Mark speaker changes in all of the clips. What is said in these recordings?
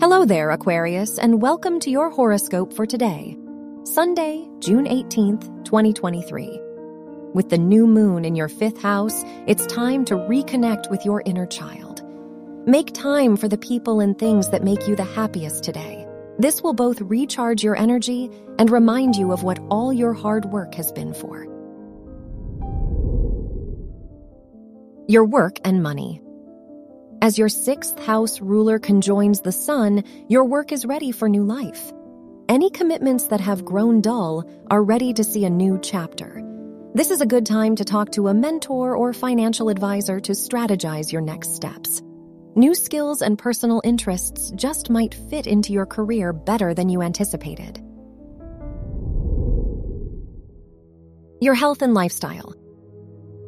Speaker 1: Hello there, Aquarius, and welcome to your horoscope for today, Sunday, June 18th, 2023. With the new moon in your fifth house, it's time to reconnect with your inner child. Make time for the people and things that make you the happiest today. This will both recharge your energy and remind you of what all your hard work has been for. Your work and money. As your sixth house ruler conjoins the sun, your work is ready for new life. Any commitments that have grown dull are ready to see a new chapter. This is a good time to talk to a mentor or financial advisor to strategize your next steps. New skills and personal interests just might fit into your career better than you anticipated. Your health and lifestyle.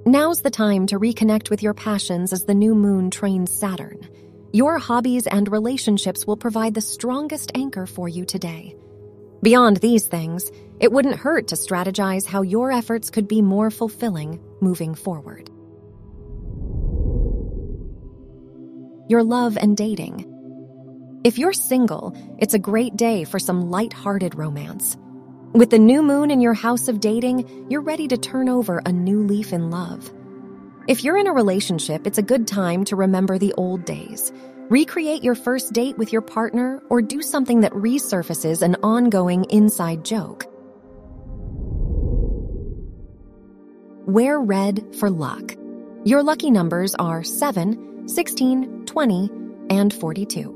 Speaker 1: Now's the time to reconnect with your passions as the new moon trines Saturn. Your hobbies and relationships will provide the strongest anchor for you today. Beyond these things, it wouldn't hurt to strategize how your efforts could be more fulfilling moving forward. Your love and dating. If you're single, it's a great day for some light-hearted romance. With the new moon in your house of dating, you're ready to turn over a new leaf in love. If you're in a relationship, it's a good time to remember the old days. Recreate your first date with your partner or do something that resurfaces an ongoing inside joke. Wear red for luck. Your lucky numbers are 7, 16, 20, and 42.